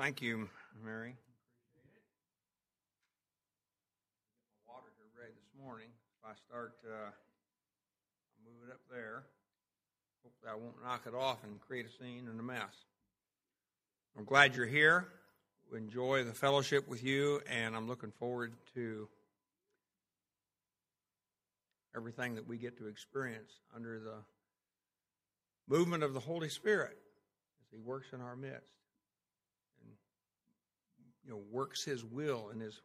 Thank you, Mary. Water here ready this morning. If I start, uh, move it up there. Hopefully, I won't knock it off and create a scene and a mess. I'm glad you're here. We enjoy the fellowship with you, and I'm looking forward to everything that we get to experience under the movement of the Holy Spirit as He works in our midst you know works His will and His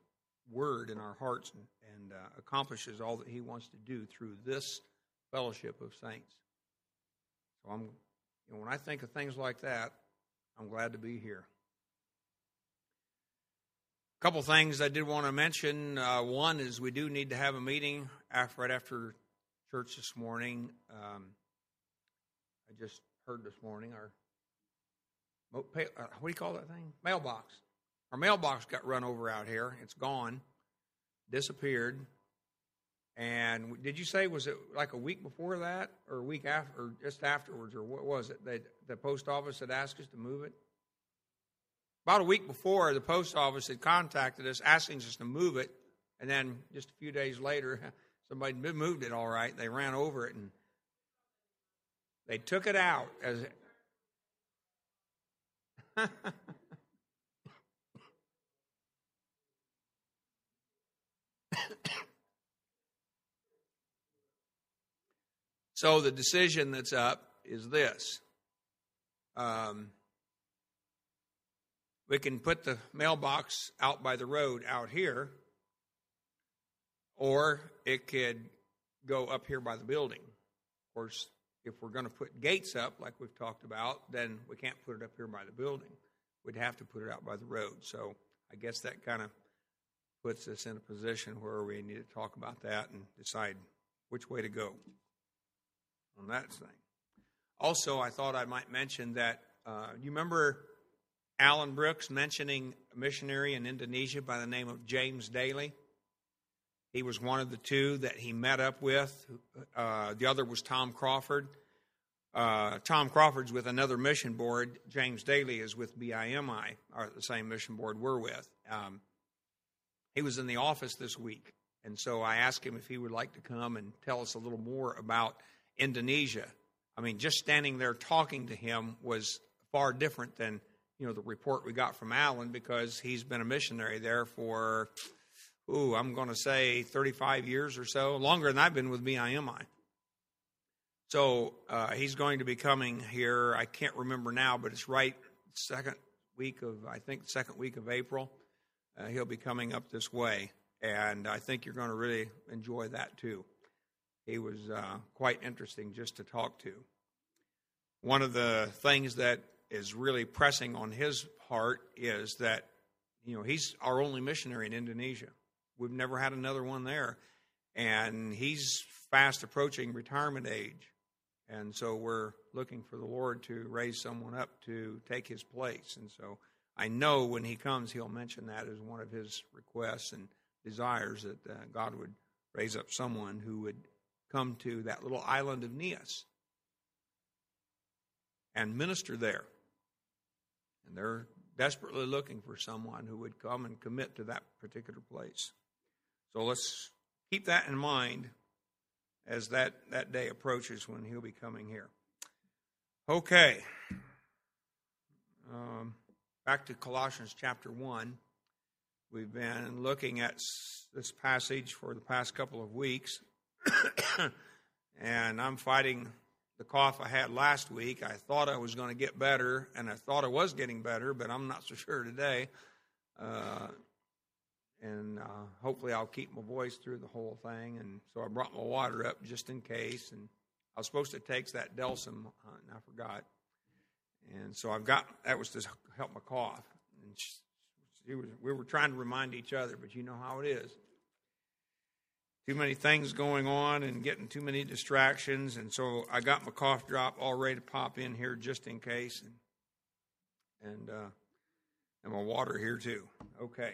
word in our hearts and, and uh, accomplishes all that He wants to do through this fellowship of saints. So I'm, you know, when I think of things like that, I'm glad to be here. A couple things I did want to mention. Uh, one is we do need to have a meeting after, right after church this morning. Um, I just heard this morning our uh, what do you call that thing? Mailbox. Our mailbox got run over out here. It's gone, disappeared. And did you say was it like a week before that, or a week after, or just afterwards, or what was it? They, the post office had asked us to move it. About a week before, the post office had contacted us asking us to move it, and then just a few days later, somebody moved it all right. They ran over it and they took it out as. so the decision that's up is this. Um, we can put the mailbox out by the road out here, or it could go up here by the building. Of course, if we're going to put gates up, like we've talked about, then we can't put it up here by the building. We'd have to put it out by the road. So I guess that kind of puts us in a position where we need to talk about that and decide which way to go on that thing. Also, I thought I might mention that uh, you remember Alan Brooks mentioning a missionary in Indonesia by the name of James Daly? He was one of the two that he met up with. Uh, the other was Tom Crawford. Uh, Tom Crawford's with another mission board. James Daly is with BIMI, or the same mission board we're with. Um, he was in the office this week, and so I asked him if he would like to come and tell us a little more about Indonesia. I mean, just standing there talking to him was far different than you know the report we got from Alan because he's been a missionary there for ooh, I'm going to say 35 years or so, longer than I've been with BIMI. So uh, he's going to be coming here. I can't remember now, but it's right second week of I think second week of April. Uh, he'll be coming up this way, and I think you're going to really enjoy that too. He was uh, quite interesting just to talk to. One of the things that is really pressing on his heart is that you know he's our only missionary in Indonesia. We've never had another one there. And he's fast approaching retirement age. And so we're looking for the Lord to raise someone up to take his place. And so I know when he comes, he'll mention that as one of his requests and desires that uh, God would raise up someone who would come to that little island of Nias and minister there. And they're desperately looking for someone who would come and commit to that particular place. So let's keep that in mind as that, that day approaches when he'll be coming here. Okay. Um, back to Colossians chapter 1. We've been looking at this passage for the past couple of weeks. and I'm fighting the cough I had last week. I thought I was going to get better, and I thought I was getting better, but I'm not so sure today. Uh, and uh, hopefully I'll keep my voice through the whole thing. And so I brought my water up just in case. And I was supposed to take that Delsym, uh, and I forgot. And so I've got that was to help my cough. And she, was, we were trying to remind each other, but you know how it is. Too many things going on and getting too many distractions, and so I got my cough drop all ready to pop in here just in case, and and, uh, and my water here too. Okay.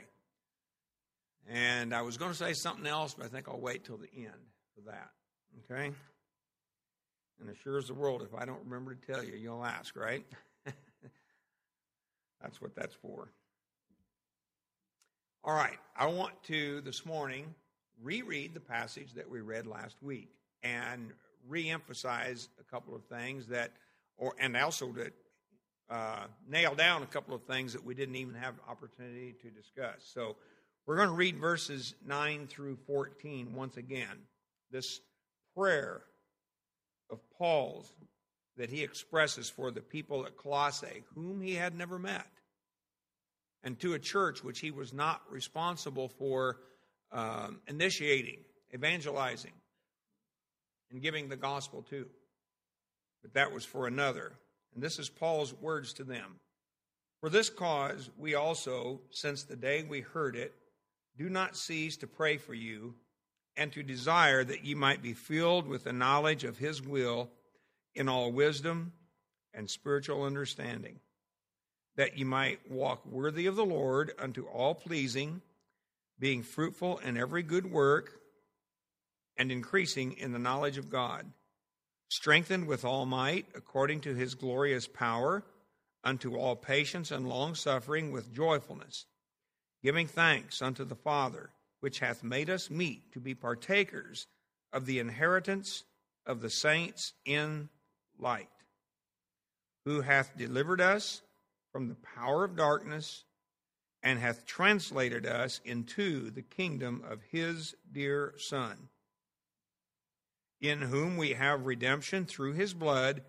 And I was going to say something else, but I think I'll wait till the end for that. Okay? And as sure as the world, if I don't remember to tell you, you'll ask, right? That's what that's for. All right, I want to this morning reread the passage that we read last week and re-emphasize a couple of things that, or and also to uh, nail down a couple of things that we didn't even have opportunity to discuss. So we're going to read verses 9 through 14 once again. This prayer of Paul's that he expresses for the people at Colossae, whom he had never met, and to a church which he was not responsible for um, initiating, evangelizing, and giving the gospel to. But that was for another. And this is Paul's words to them. For this cause, we also, since the day we heard it, do not cease to pray for you and to desire that ye might be filled with the knowledge of his will in all wisdom and spiritual understanding, that ye might walk worthy of the Lord unto all pleasing, being fruitful in every good work and increasing in the knowledge of God, strengthened with all might according to his glorious power, unto all patience and long suffering with joyfulness, giving thanks unto the Father, which hath made us meet to be partakers of the inheritance of the saints in light, who hath delivered us from the power of darkness and hath translated us into the kingdom of his dear Son, in whom we have redemption through his blood,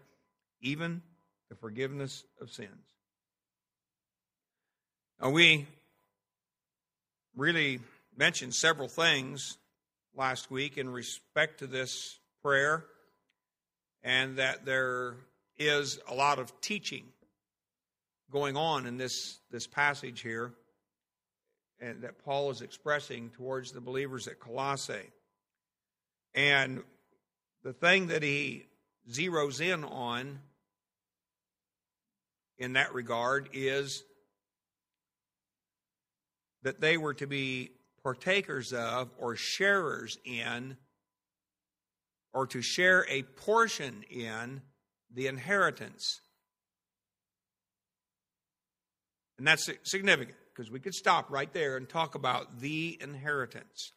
even the forgiveness of sins. Now, we really mentioned several things last week in respect to this prayer and that there is a lot of teaching going on in this, this passage here and that Paul is expressing towards the believers at Colossae. And the thing that he zeroes in on in that regard is that they were to be partakers of or sharers in or to share a portion in the inheritance. And that's significant because we could stop right there and talk about the inheritance.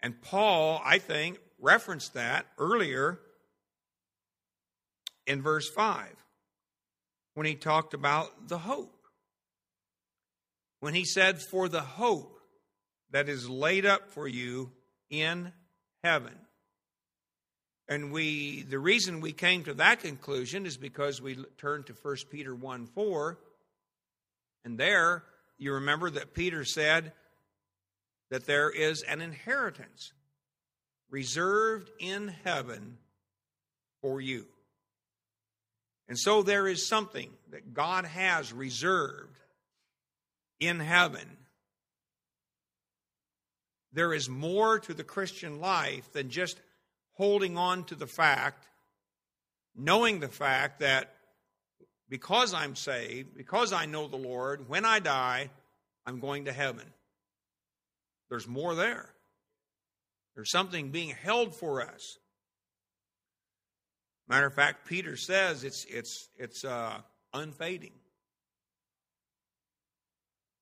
And Paul, I think, referenced that earlier in verse 5 when he talked about the hope. When he said, For the hope that is laid up for you in heaven. And we, the reason we came to that conclusion is because we turned to 1 Peter 1 4. And there, you remember that Peter said that there is an inheritance reserved in heaven for you. And so there is something that God has reserved in heaven. There is more to the Christian life than just holding on to the fact, knowing the fact that because I'm saved, because I know the Lord, when I die, I'm going to heaven. There's more there. There's something being held for us. Matter of fact, Peter says it's it's it's uh, unfading.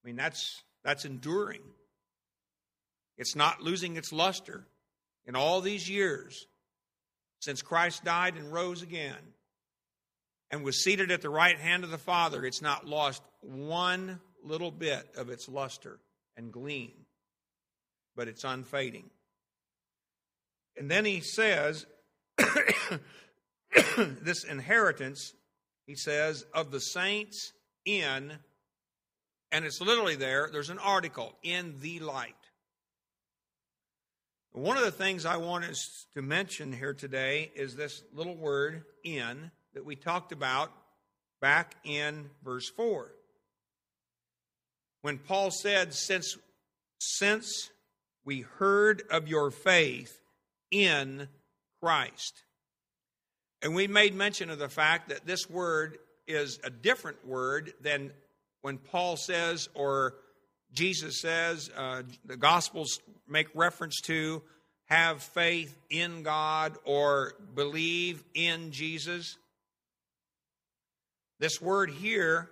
I mean that's that's enduring. It's not losing its luster in all these years since Christ died and rose again and was seated at the right hand of the Father, it's not lost one little bit of its luster and gleam, but it's unfading. And then he says, this inheritance, he says, of the saints in, and it's literally there, there's an article, in the light. One of the things I want us to mention here today is this little word in that we talked about back in verse 4. When Paul said, Since, since we heard of your faith in Christ. And we made mention of the fact that this word is a different word than when Paul says or Jesus says, uh, the Gospels make reference to have faith in God or believe in Jesus. This word here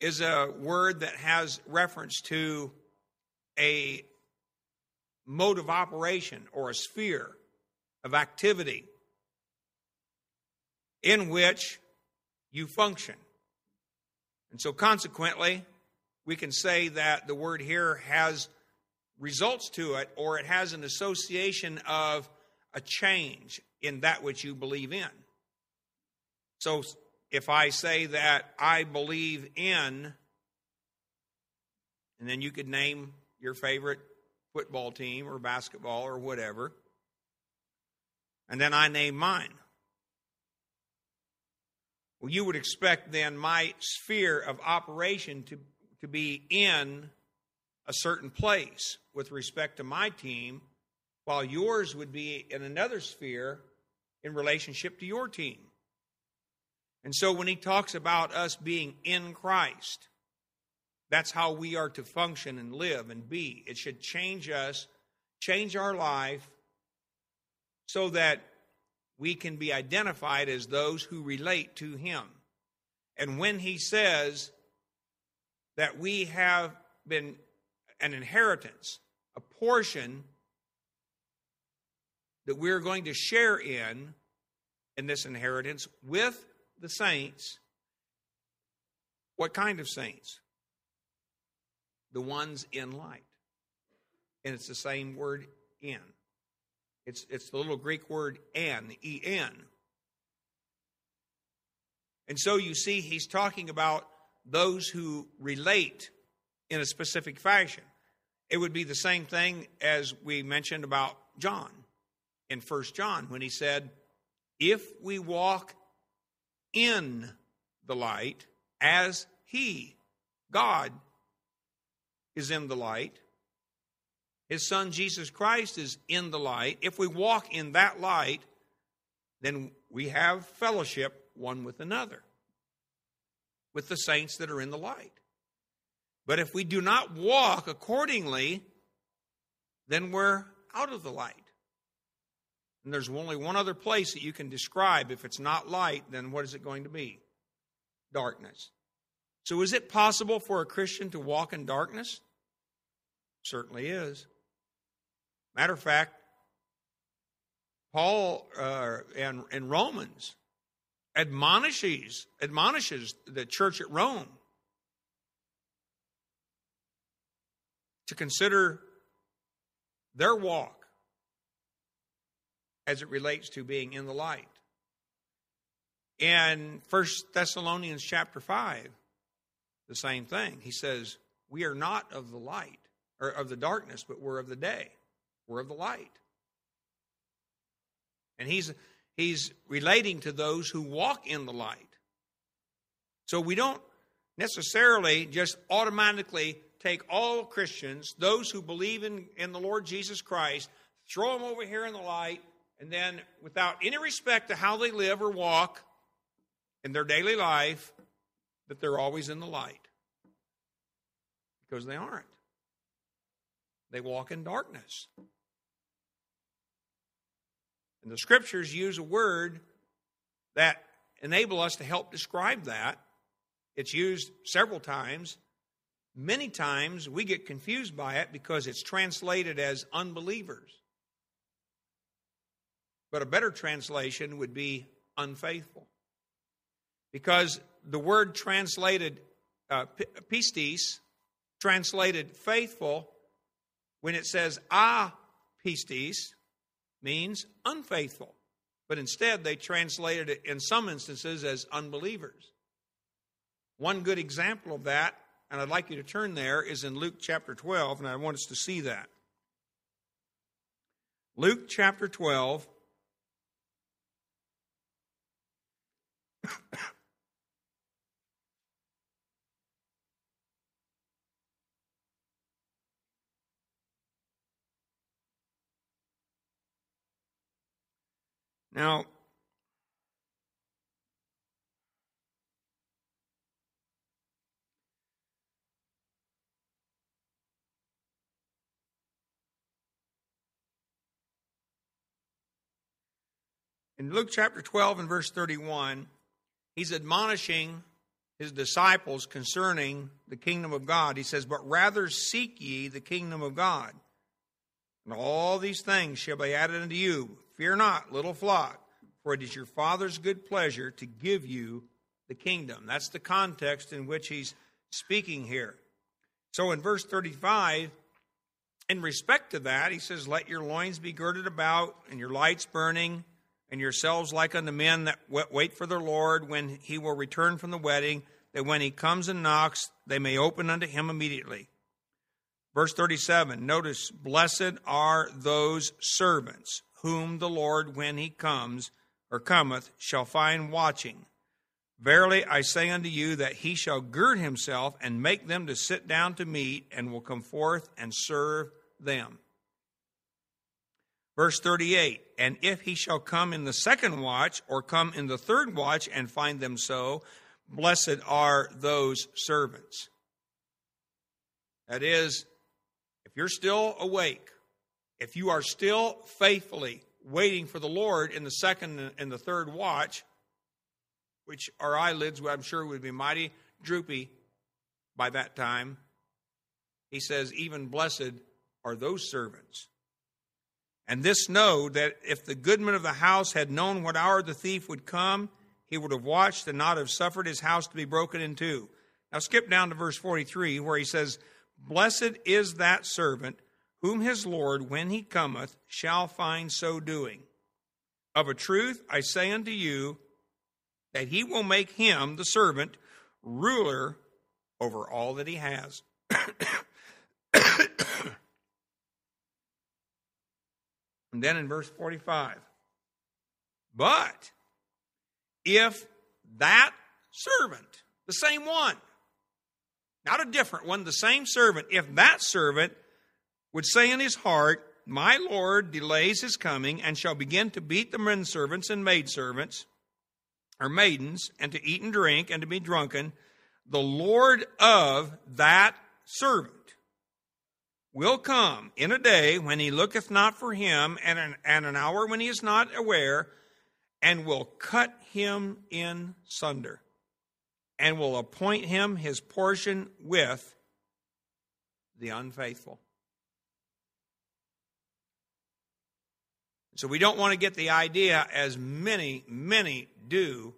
is a word that has reference to a mode of operation or a sphere of activity in which you function. And so, consequently, we can say that the word here has results to it or it has an association of a change in that which you believe in. So, if I say that I believe in, and then you could name your favorite football team or basketball or whatever, and then I name mine. Well, you would expect then my sphere of operation to, to be in a certain place with respect to my team, while yours would be in another sphere in relationship to your team. And so when he talks about us being in Christ, that's how we are to function and live and be. It should change us, change our life, so that we can be identified as those who relate to Him. And when He says that we have been an inheritance, a portion that we're going to share in, in this inheritance with the saints. What kind of saints? The ones in light. And it's the same word in. It's, it's the little Greek word en, en. And so you see, he's talking about those who relate in a specific fashion. It would be the same thing as we mentioned about John in First John when he said, If we walk in the light as he, God, is in the light, his son Jesus Christ is in the light. If we walk in that light, then we have fellowship one with another, with the saints that are in the light. But if we do not walk accordingly, then we're out of the light. And there's only one other place that you can describe. If it's not light, then what is it going to be? Darkness. So is it possible for a Christian to walk in darkness? Certainly is. Matter of fact, Paul uh, and in Romans admonishes admonishes the church at Rome to consider their walk as it relates to being in the light. In First Thessalonians chapter 5, the same thing. He says, We are not of the light, or of the darkness, but we're of the day. We're of the light. And he's he's relating to those who walk in the light. So we don't necessarily just automatically take all Christians, those who believe in, in the Lord Jesus Christ, throw them over here in the light, and then without any respect to how they live or walk in their daily life, that they're always in the light. Because they aren't. They walk in darkness. And the scriptures use a word that enable us to help describe that. It's used several times. Many times we get confused by it because it's translated as unbelievers. But a better translation would be unfaithful. Because the word translated uh, pistis, translated faithful, when it says a pistis, means unfaithful. But instead, they translated it in some instances as unbelievers. One good example of that, and I'd like you to turn there, is in Luke chapter 12, and I want us to see that. Luke chapter 12. Now, in Luke chapter 12 and verse 31, he's admonishing his disciples concerning the kingdom of God. He says, But rather seek ye the kingdom of God. And all these things shall be added unto you. Fear not, little flock, for it is your Father's good pleasure to give you the kingdom. That's the context in which he's speaking here. So in verse 35, in respect to that, he says, Let your loins be girded about, and your lights burning, and yourselves like unto men that wait for their Lord when he will return from the wedding, that when he comes and knocks, they may open unto him immediately. Verse 37, notice, Blessed are those servants whom the Lord, when he comes or cometh, shall find watching. Verily I say unto you that he shall gird himself and make them to sit down to meat, and will come forth and serve them. Verse 38 And if he shall come in the second watch, or come in the third watch, and find them so, blessed are those servants. That is, if you're still awake, if you are still faithfully waiting for the Lord in the second and the third watch, which our eyelids, I'm sure, would be mighty droopy by that time, he says, even blessed are those servants and this know that if the goodman of the house had known what hour the thief would come, he would have watched and not have suffered his house to be broken in two. Now skip down to verse 43 where he says, Blessed is that servant whom his Lord, when he cometh, shall find so doing. Of a truth I say unto you that he will make him, the servant, ruler over all that he has. And then in verse 45, but if that servant, the same one, not a different one, the same servant, if that servant would say in his heart, My Lord delays his coming, and shall begin to beat the men servants and maidservants, or maidens, and to eat and drink, and to be drunken, the Lord of that servant will come in a day when he looketh not for him, and an, and an hour when he is not aware, and will cut him in sunder, and will appoint him his portion with the unfaithful. So we don't want to get the idea, as many, many do,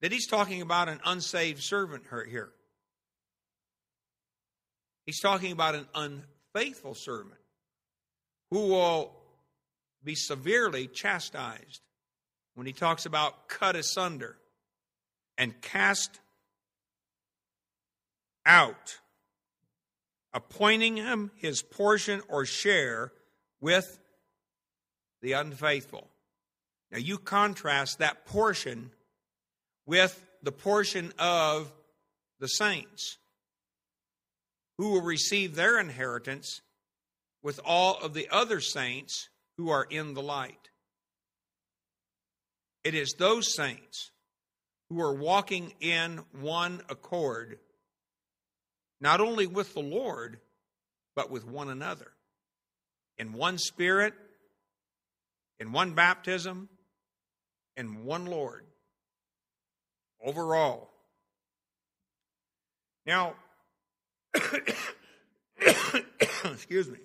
that he's talking about an unsaved servant here. He's talking about an unfaithful servant who will be severely chastised when he talks about cut asunder and cast out, appointing him his portion or share with the unfaithful. Now you contrast that portion with the portion of the saints who will receive their inheritance with all of the other saints who are in the light. It is those saints who are walking in one accord, not only with the Lord, but with one another, in one spirit, in one baptism, in one Lord, overall. Now, Excuse me.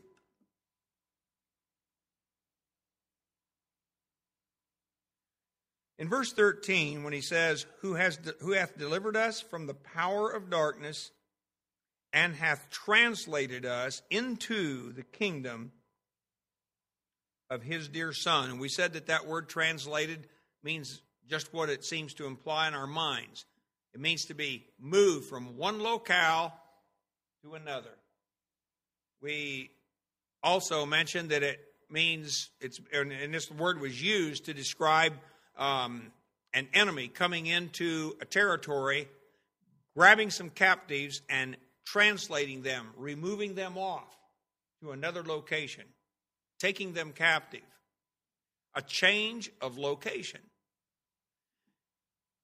In verse 13, when he says, who, has de- who hath delivered us from the power of darkness and hath translated us into the kingdom of his dear Son. And we said that that word translated means just what it seems to imply in our minds. It means to be moved from one locale to another. We also mentioned that it means it's, and this word was used to describe um, an enemy coming into a territory, grabbing some captives and translating them, removing them off to another location, taking them captive. A change of location.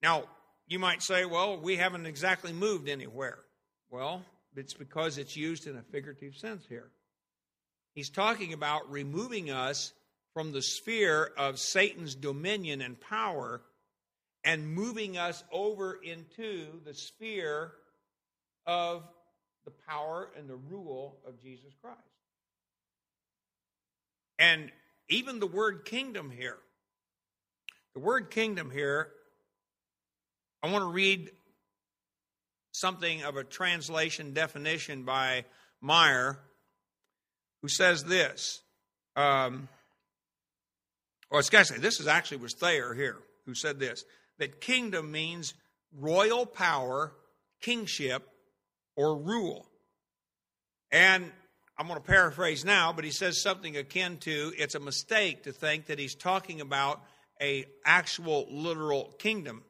Now, you might say, well, we haven't exactly moved anywhere. Well, it's because it's used in a figurative sense here. He's talking about removing us from the sphere of Satan's dominion and power and moving us over into the sphere of the power and the rule of Jesus Christ. And even the word kingdom here, the word kingdom here, I want to read something of a translation definition by Meyer, who says this. Um, or excuse me, this is actually was Thayer here who said this that kingdom means royal power, kingship, or rule. And I'm going to paraphrase now, but he says something akin to it's a mistake to think that he's talking about a actual literal kingdom.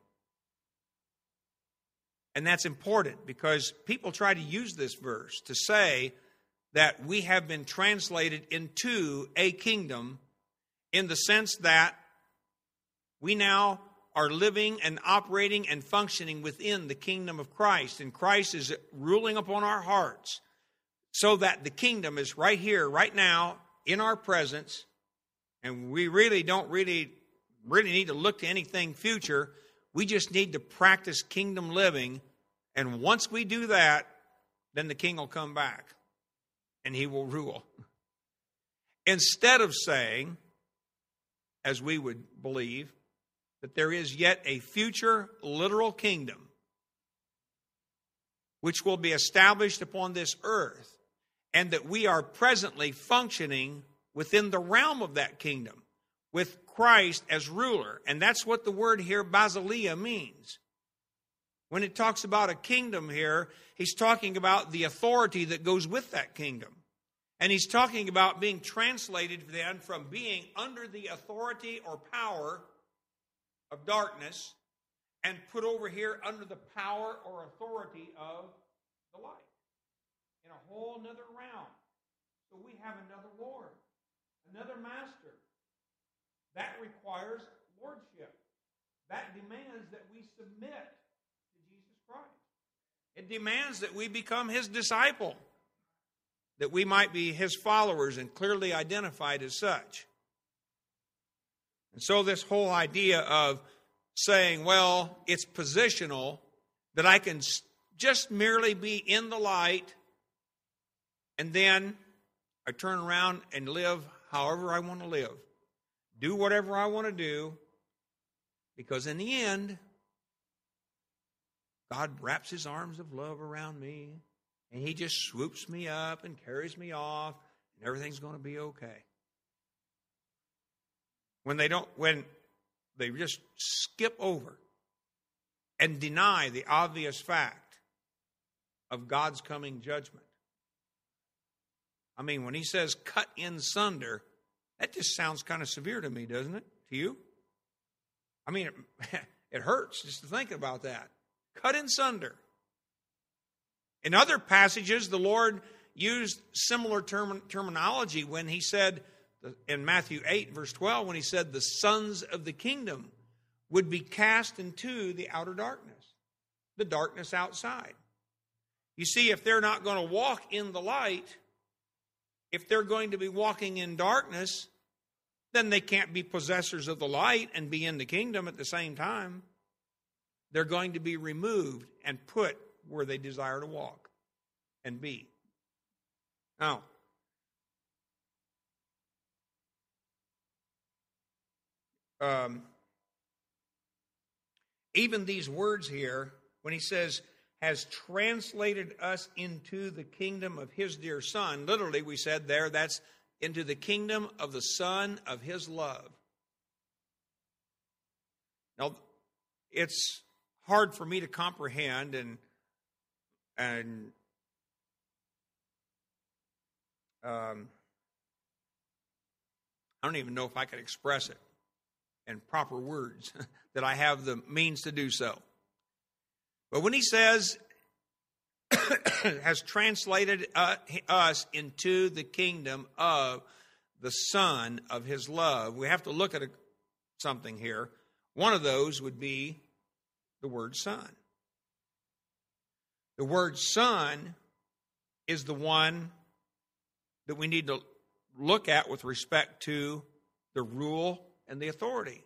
And that's important because people try to use this verse to say that we have been translated into a kingdom in the sense that we now are living and operating and functioning within the kingdom of Christ. And Christ is ruling upon our hearts so that the kingdom is right here, right now, in our presence. And we really don't really, really need to look to anything future. We just need to practice kingdom living. And once we do that, then the king will come back and he will rule. Instead of saying, as we would believe, that there is yet a future literal kingdom which will be established upon this earth, and that we are presently functioning within the realm of that kingdom with Christ as ruler. And that's what the word here, basileia, means. When it talks about a kingdom here, he's talking about the authority that goes with that kingdom. And he's talking about being translated then from being under the authority or power of darkness and put over here under the power or authority of the light in a whole nother realm. So we have another Lord, another master. That requires lordship. That demands that we submit to Jesus Christ. It demands that we become his disciple, that we might be his followers and clearly identified as such. And so, this whole idea of saying, well, it's positional, that I can just merely be in the light and then I turn around and live however I want to live, do whatever I want to do, because in the end, God wraps his arms of love around me and he just swoops me up and carries me off and everything's going to be okay when they don't when they just skip over and deny the obvious fact of God's coming judgment. I mean, when he says cut in sunder, that just sounds kind of severe to me, doesn't it? To you? I mean, it, it hurts just to think about that. Cut in sunder. In other passages, the Lord used similar term, terminology when he said, in Matthew 8, verse 12, when he said, The sons of the kingdom would be cast into the outer darkness, the darkness outside. You see, if they're not going to walk in the light, if they're going to be walking in darkness, then they can't be possessors of the light and be in the kingdom at the same time. They're going to be removed and put where they desire to walk and be. Now, um, even these words here, when he says, has translated us into the kingdom of his dear son, literally, we said there, that's into the kingdom of the son of his love. Now, it's hard for me to comprehend and and um, I don't even know if I could express it in proper words that I have the means to do so. But when he says, has translated uh, us into the kingdom of the Son of His love, we have to look at a, something here. One of those would be the word Son. The word Son is the one that we need to look at with respect to the rule and the authority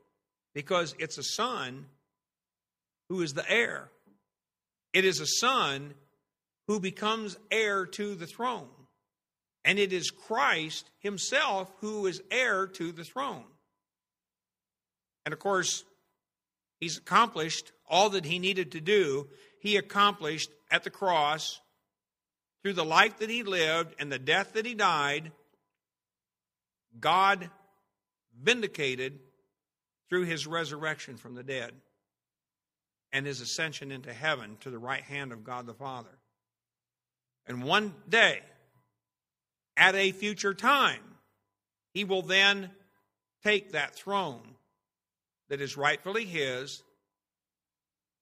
because it's a son who is the heir. It is a son who becomes heir to the throne. And it is Christ himself who is heir to the throne. And of course, he's accomplished all that he needed to do. He accomplished at the cross through the life that he lived and the death that he died. God vindicated through his resurrection from the dead and his ascension into heaven to the right hand of God the Father. And one day, at a future time, he will then take that throne that is rightfully his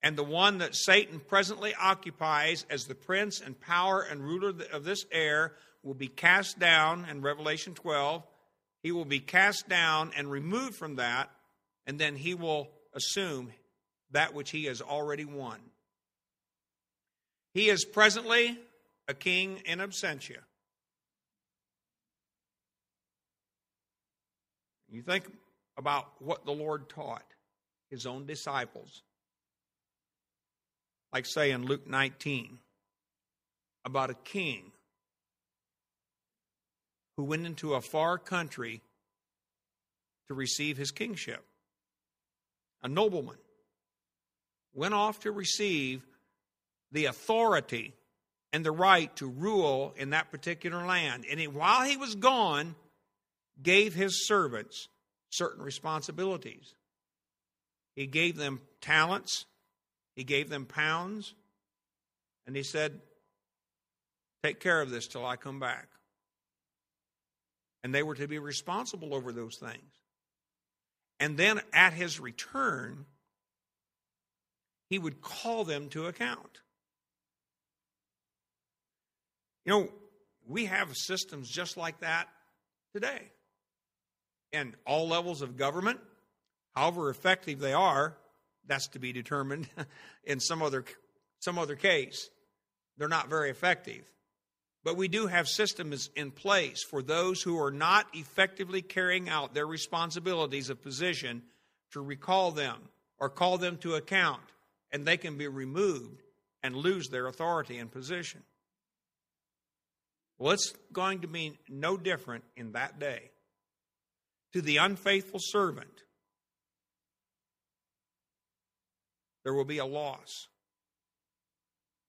and the one that Satan presently occupies as the prince and power and ruler of this air will be cast down in Revelation 12. He will be cast down and removed from that, and then he will assume that which he has already won. He is presently a king in absentia. You think about what the Lord taught his own disciples. Like, say, in Luke 19, about a king who went into a far country to receive his kingship. A nobleman went off to receive the authority and the right to rule in that particular land. And while he was gone, gave his servants certain responsibilities. He gave them talents, he gave them pounds, and he said, Take care of this till I come back. And they were to be responsible over those things. And then at his return, he would call them to account. You know, we have systems just like that today. And all levels of government, however effective they are, that's to be determined in some other some other case. They're not very effective. But we do have systems in place for those who are not effectively carrying out their responsibilities of position to recall them or call them to account, and they can be removed and lose their authority and position. Well, it's going to be no different in that day. To the unfaithful servant, there will be a loss.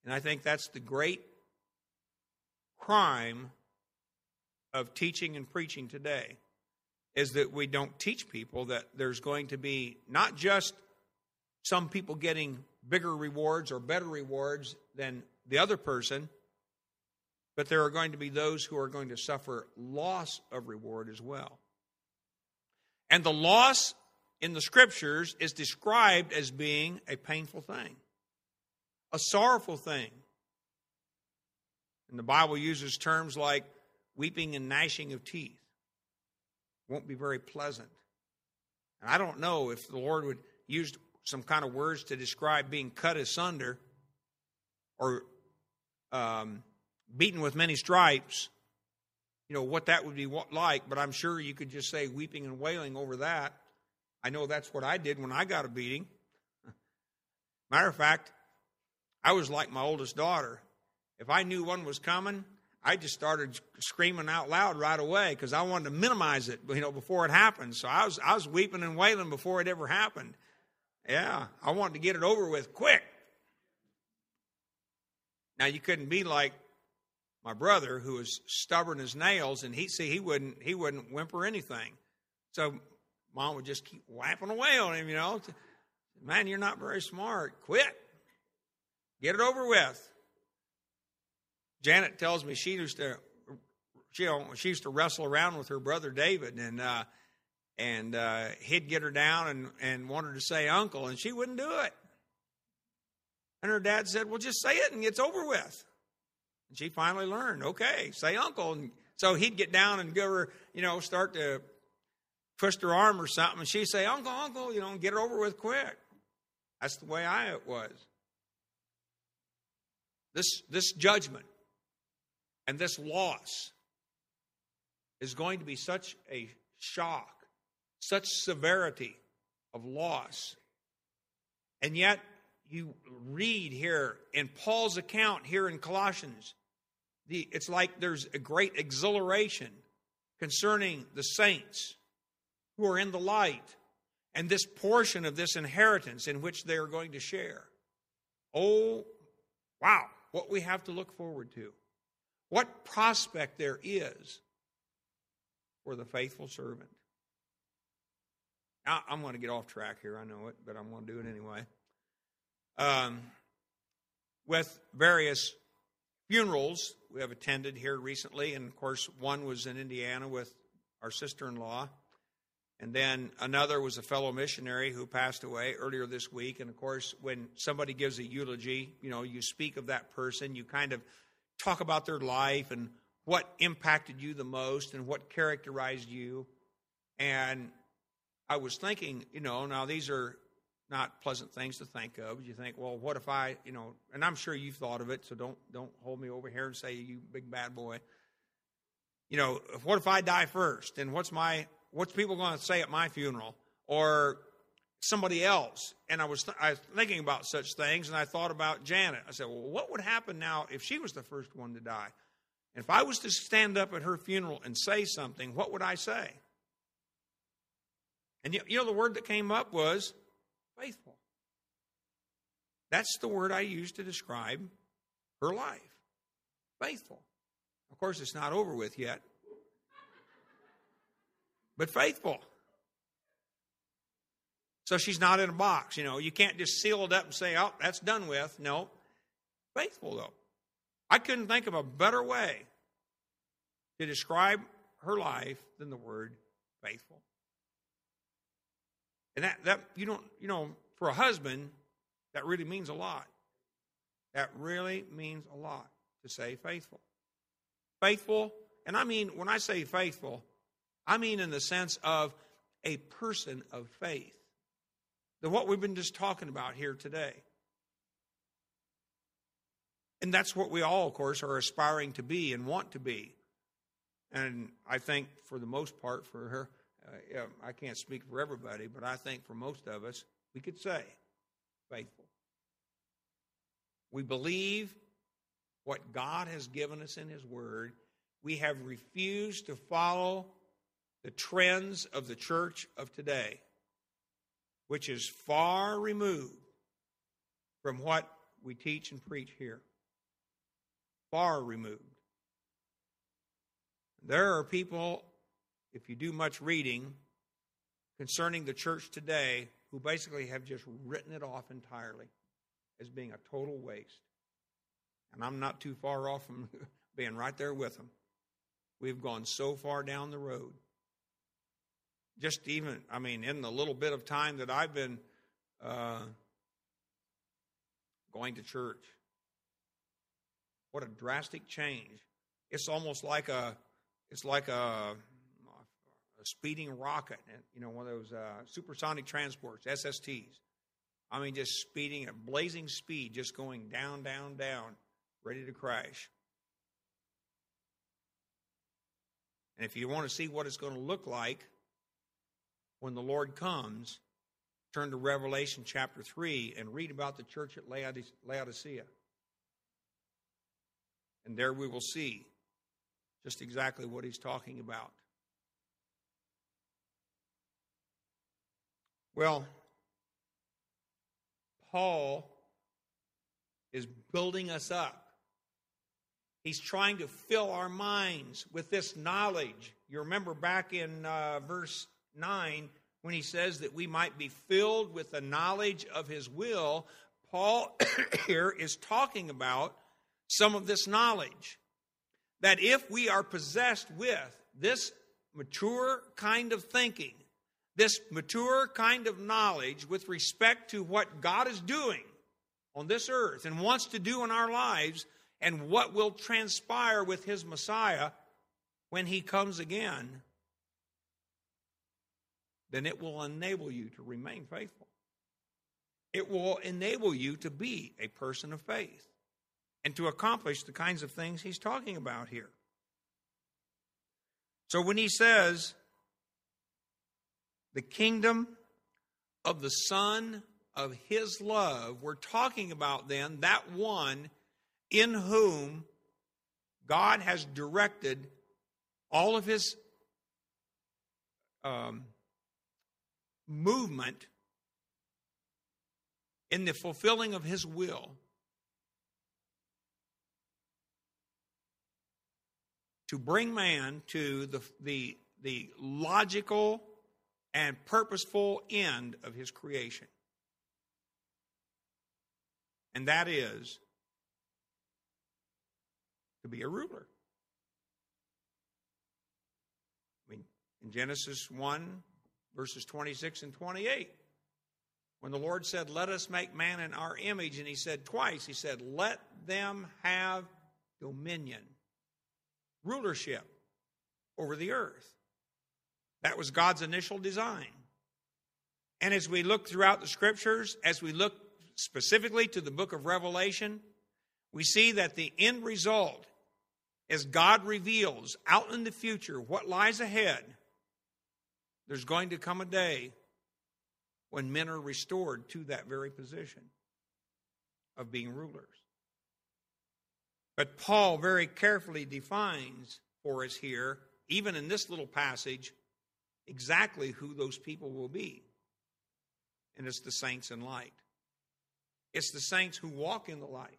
And I think that's the great crime of teaching and preaching today is that we don't teach people that there's going to be not just some people getting bigger rewards or better rewards than the other person, but there are going to be those who are going to suffer loss of reward as well. And the loss in the scriptures is described as being a painful thing, a sorrowful thing. And the Bible uses terms like weeping and gnashing of teeth. Won't be very pleasant. And I don't know if the Lord would use some kind of words to describe being cut asunder or um, beaten with many stripes, you know, what that would be like, but I'm sure you could just say weeping and wailing over that. I know that's what I did when I got a beating. Matter of fact, I was like my oldest daughter. If I knew one was coming, I just started screaming out loud right away because I wanted to minimize it, you know, before it happened. So I was I was weeping and wailing before it ever happened. Yeah, I wanted to get it over with quick. Now you couldn't be like my brother who was stubborn as nails, and he see he wouldn't he wouldn't whimper anything. So mom would just keep whapping away on him, you know. Man, you're not very smart. Quit. Get it over with. Janet tells me she used to she, she used to wrestle around with her brother David, and uh, and uh, he'd get her down and and want her to say uncle, and she wouldn't do it. And her dad said, "Well, just say it and it's over with." And she finally learned, okay, say uncle. And so he'd get down and give her, you know, start to twist her arm or something. And she'd say, uncle, uncle, you know, get it over with quick. That's the way I it was. This, this judgment and this loss is going to be such a shock, such severity of loss. And yet, you read here in Paul's account here in Colossians, the, it's like there's a great exhilaration concerning the saints who are in the light and this portion of this inheritance in which they are going to share. Oh, wow, what we have to look forward to. What prospect there is for the faithful servant. Now, I'm going to get off track here, I know it, but I'm going to do it anyway. Um, with various funerals we have attended here recently, and of course, one was in Indiana with our sister in law. And then another was a fellow missionary who passed away earlier this week. And of course, when somebody gives a eulogy, you know, you speak of that person, you kind of talk about their life and what impacted you the most and what characterized you. And I was thinking, you know, now these are not pleasant things to think of. You think, well, what if I, you know, and I'm sure you've thought of it, so don't don't hold me over here and say you big bad boy. You know, what if I die first? And what's my what's people going to say at my funeral or somebody else? And I was, th- I was thinking about such things, and I thought about Janet. I said, well, what would happen now if she was the first one to die? And if I was to stand up at her funeral and say something, what would I say? And you, you know, the word that came up was faithful. That's the word I use to describe her life. Faithful. Of course, it's not over with yet but faithful. So she's not in a box. You know, you can't just seal it up and say, oh, that's done with. No. Faithful, though. I couldn't think of a better way to describe her life than the word faithful. And that, that you don't, you know, for a husband, that really means a lot. That really means a lot to say faithful. Faithful, and I mean, when I say faithful, I mean, in the sense of a person of faith. Than what we've been just talking about here today. And that's what we all, of course, are aspiring to be and want to be. And I think for the most part, for her, uh, I can't speak for everybody, but I think for most of us, we could say faithful. We believe what God has given us in His Word. We have refused to follow the trends of the church of today, which is far removed from what we teach and preach here. Far removed. There are people, if you do much reading concerning the church today, who basically have just written it off entirely as being a total waste. And I'm not too far off from being right there with them. We've gone so far down the road just even, I mean, in the little bit of time that I've been uh, going to church, what a drastic change! It's almost like a, it's like a, a speeding rocket, you know, one of those uh, supersonic transports, SSTs. I mean, just speeding at blazing speed, just going down, down, down, ready to crash. And if you want to see what it's going to look like when the Lord comes, turn to Revelation chapter 3 and read about the church at Laodicea. And there we will see just exactly what he's talking about. Well, Paul is building us up. He's trying to fill our minds with this knowledge. You remember back in uh, verse 9, when he says that we might be filled with the knowledge of his will, Paul here is talking about some of this knowledge. That if we are possessed with this mature kind of thinking, this mature kind of knowledge with respect to what God is doing on this earth and wants to do in our lives, and what will transpire with his Messiah when he comes again, then it will enable you to remain faithful. It will enable you to be a person of faith and to accomplish the kinds of things he's talking about here. So when he says, the kingdom of the Son of his love, we're talking about then that one in whom God has directed all of his um, movement in the fulfilling of his will. To bring man to the, the, the logical and purposeful end of his creation. And that is to be a ruler. I mean, in Genesis 1, verses 26 and 28, when the Lord said, Let us make man in our image, and he said twice, he said, Let them have dominion, rulership over the earth. That was God's initial design. And as we look throughout the scriptures, as we look specifically to the book of Revelation, we see that the end result as God reveals out in the future what lies ahead, there's going to come a day when men are restored to that very position of being rulers. But Paul very carefully defines for us here, even in this little passage, exactly who those people will be. And it's the saints in light. It's the saints who walk in the light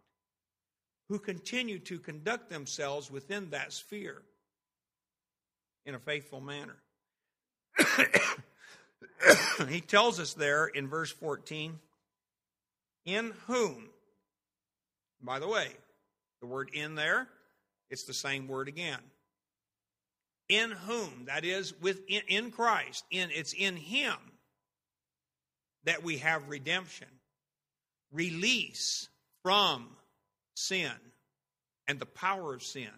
who continue to conduct themselves within that sphere in a faithful manner. he tells us there in verse 14, in whom, by the way, the word in there, it's the same word again. In whom, that is, within in Christ, in it's in Him that we have redemption, release from sin and the power of sin.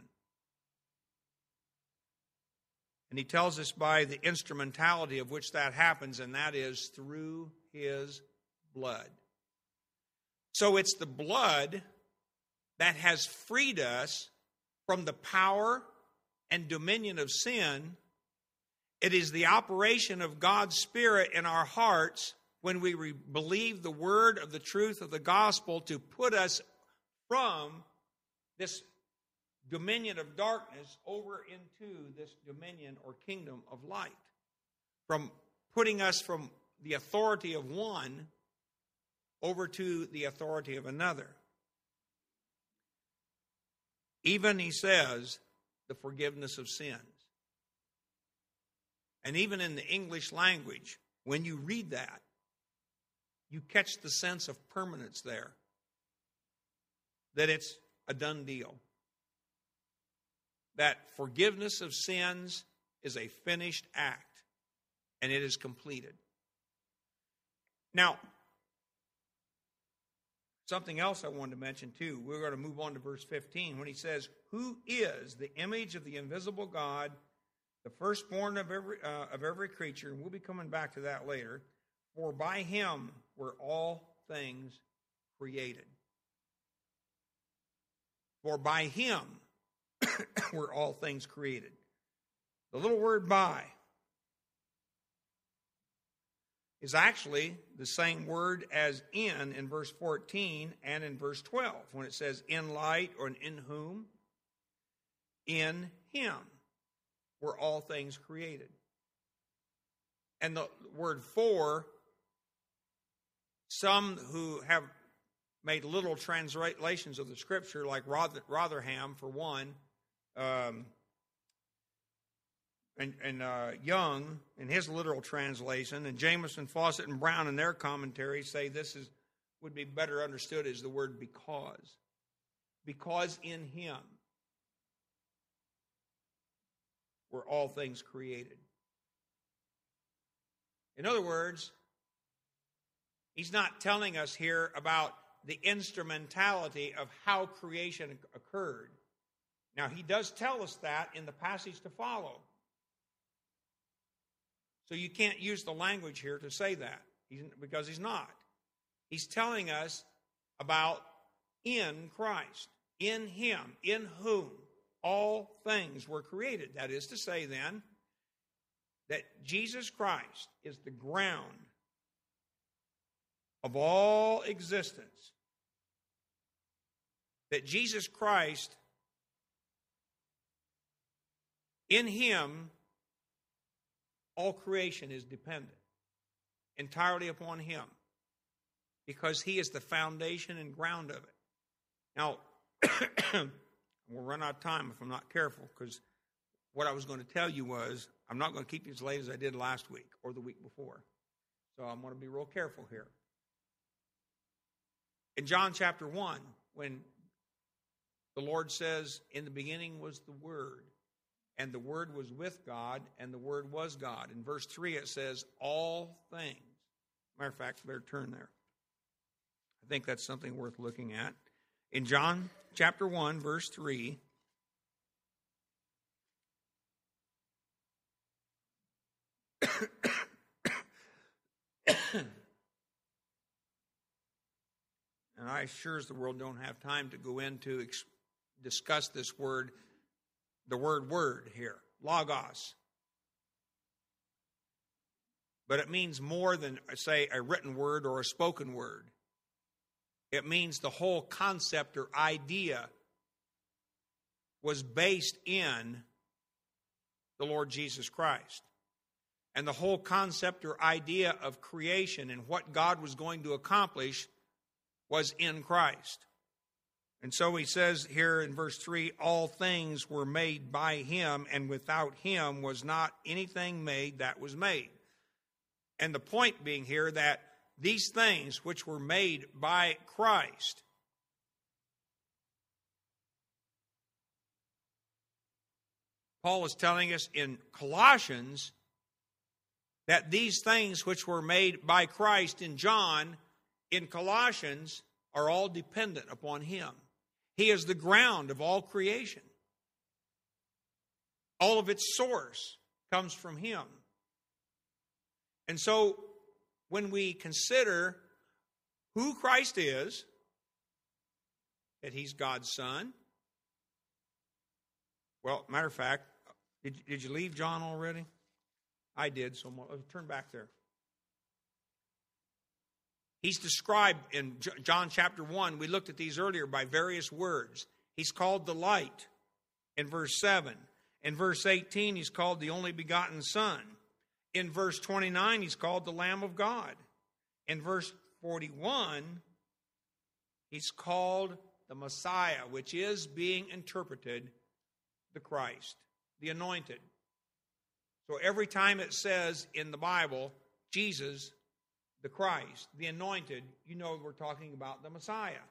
And he tells us by the instrumentality of which that happens, and that is through his blood. So it's the blood that has freed us from the power and dominion of sin. It is the operation of God's Spirit in our hearts when we re- believe the word of the truth of the gospel to put us from this dominion of darkness over into this dominion or kingdom of light. From putting us from the authority of one over to the authority of another. Even, he says, the forgiveness of sins. And even in the English language, when you read that, you catch the sense of permanence there that it's a done deal. That forgiveness of sins is a finished act and it is completed. Now, something else I wanted to mention too. We're going to move on to verse 15 when he says, Who is the image of the invisible God, the firstborn of every, uh, of every creature? And we'll be coming back to that later. For by him were all things created. For by him were all things created. The little word by is actually the same word as in in verse 14 and in verse 12 when it says in light or in whom. In him were all things created. And the word for, some who have made little translations of the scripture, like Rotherham, for one, um, and, and uh, Young in his literal translation, and Jamieson, Fausset, and Brown in their commentaries say this is would be better understood as the word because. Because in him were all things created. In other words, he's not telling us here about the instrumentality of how creation occurred. Now, he does tell us that in the passage to follow. So you can't use the language here to say that because he's not. He's telling us about in Christ, in him, in whom all things were created. That is to say, then, that Jesus Christ is the ground of all existence that Jesus Christ, in Him, all creation is dependent entirely upon Him because He is the foundation and ground of it. Now, we'll run out of time if I'm not careful because what I was going to tell you was I'm not going to keep you as late as I did last week or the week before. So I'm going to be real careful here. In John chapter 1, when the Lord says, In the beginning was the Word, and the Word was with God, and the Word was God. In verse 3, it says, All things. Matter of fact, better turn there. I think that's something worth looking at. In John chapter 1, verse 3, and I sure as the world don't have time to go into ex- discuss this word, the word word here, logos. But it means more than, say, a written word or a spoken word. It means the whole concept or idea was based in the Lord Jesus Christ. And the whole concept or idea of creation and what God was going to accomplish was in Christ. And so he says here in verse 3 all things were made by him, and without him was not anything made that was made. And the point being here that these things which were made by Christ Paul is telling us in Colossians that these things which were made by Christ in John, in Colossians, are all dependent upon Him. He is the ground of all creation. All of its source comes from Him. And so when we consider who Christ is, that He's God's Son, well, matter of fact, did, did you leave John already? I did, so I'll turn back there. He's described in John chapter 1, we looked at these earlier, by various words. He's called the light in verse 7. In verse 18, he's called the only begotten Son. In verse 29, he's called the Lamb of God. In verse 41, he's called the Messiah, which is being interpreted the Christ, the anointed. So every time it says in the Bible, Jesus, the Christ, the anointed, you know we're talking about the Messiah,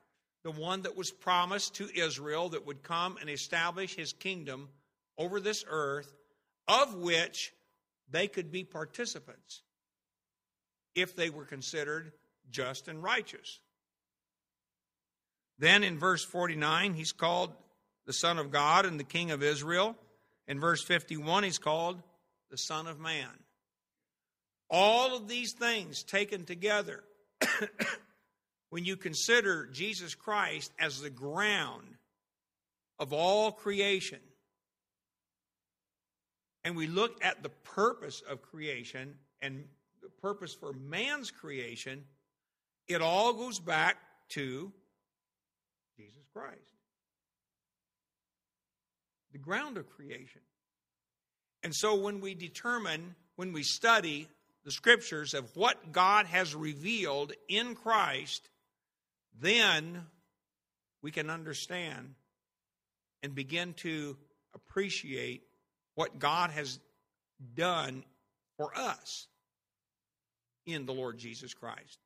the one that was promised to Israel that would come and establish his kingdom over this earth, of which they could be participants if they were considered just and righteous. Then in verse 49, he's called the Son of God and the King of Israel. In verse 51, he's called the Son of Man. All of these things taken together, when you consider Jesus Christ as the ground of all creation, and we look at the purpose of creation and the purpose for man's creation, it all goes back to Jesus Christ, the ground of creation. And so when we determine, when we study the scriptures of what God has revealed in Christ, then we can understand and begin to appreciate what God has done for us in the Lord Jesus Christ.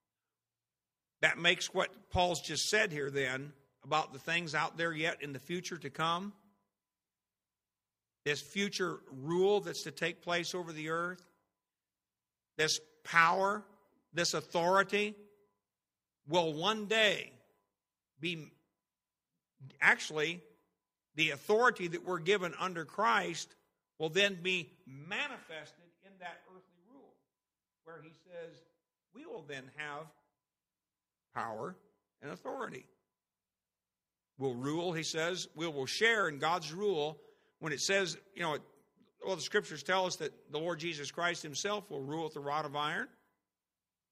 That makes what Paul's just said here then about the things out there yet in the future to come this future rule that's to take place over the earth, this power, this authority will one day be actually the authority that we're given under Christ will then be manifested in that earthly rule, where he says, we will then have power and authority. We'll rule, he says, we will share in God's rule when it says, you know, well, the scriptures tell us that the Lord Jesus Christ himself will rule with a rod of iron.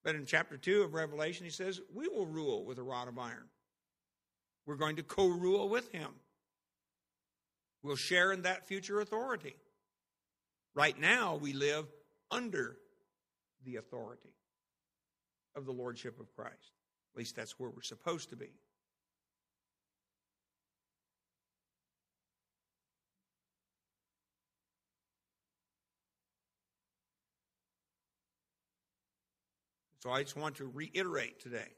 But in chapter 2 of Revelation, he says, We will rule with a rod of iron. We're going to co rule with him. We'll share in that future authority. Right now, we live under the authority of the Lordship of Christ. At least that's where we're supposed to be. So I just want to reiterate today.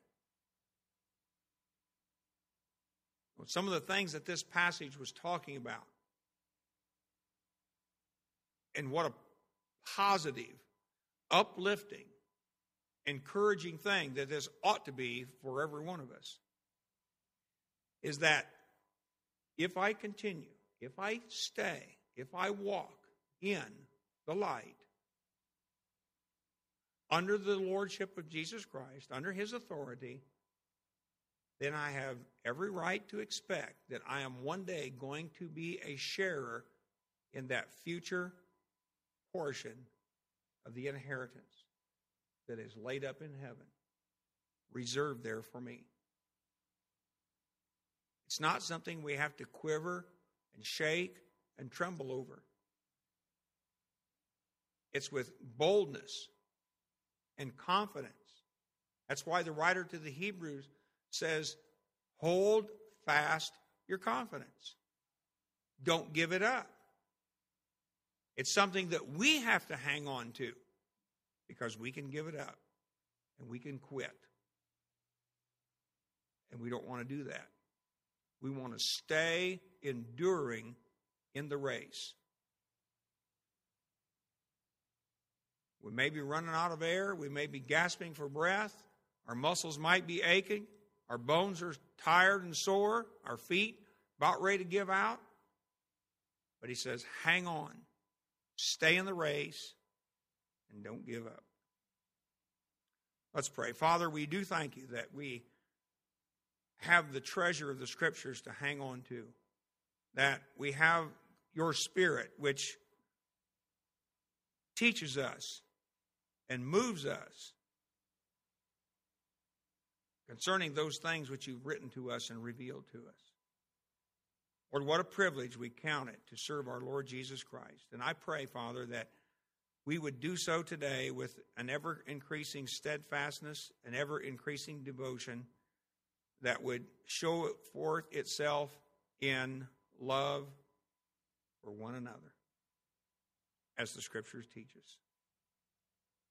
Some of the things that this passage was talking about, and what a positive, uplifting, encouraging thing that this ought to be for every one of us, is that if I continue, if I stay, if I walk in the light, under the lordship of Jesus Christ, under his authority, then I have every right to expect that I am one day going to be a sharer in that future portion of the inheritance that is laid up in heaven, reserved there for me. It's not something we have to quiver and shake and tremble over. It's with boldness and confidence. That's why the writer to the Hebrews says, Hold fast your confidence. Don't give it up. It's something that we have to hang on to because we can give it up and we can quit. And we don't want to do that. We want to stay enduring in the race. We may be running out of air. We may be gasping for breath. Our muscles might be aching. Our bones are tired and sore. Our feet about ready to give out. But he says, hang on. Stay in the race and don't give up. Let's pray. Father, we do thank you that we have the treasure of the scriptures to hang on to, that we have your spirit, which teaches us and moves us concerning those things which you've written to us and revealed to us. Lord, what a privilege we count it to serve our Lord Jesus Christ. And I pray, Father, that we would do so today with an ever increasing steadfastness, an ever increasing devotion that would show forth itself in love for one another, as the scriptures teach us.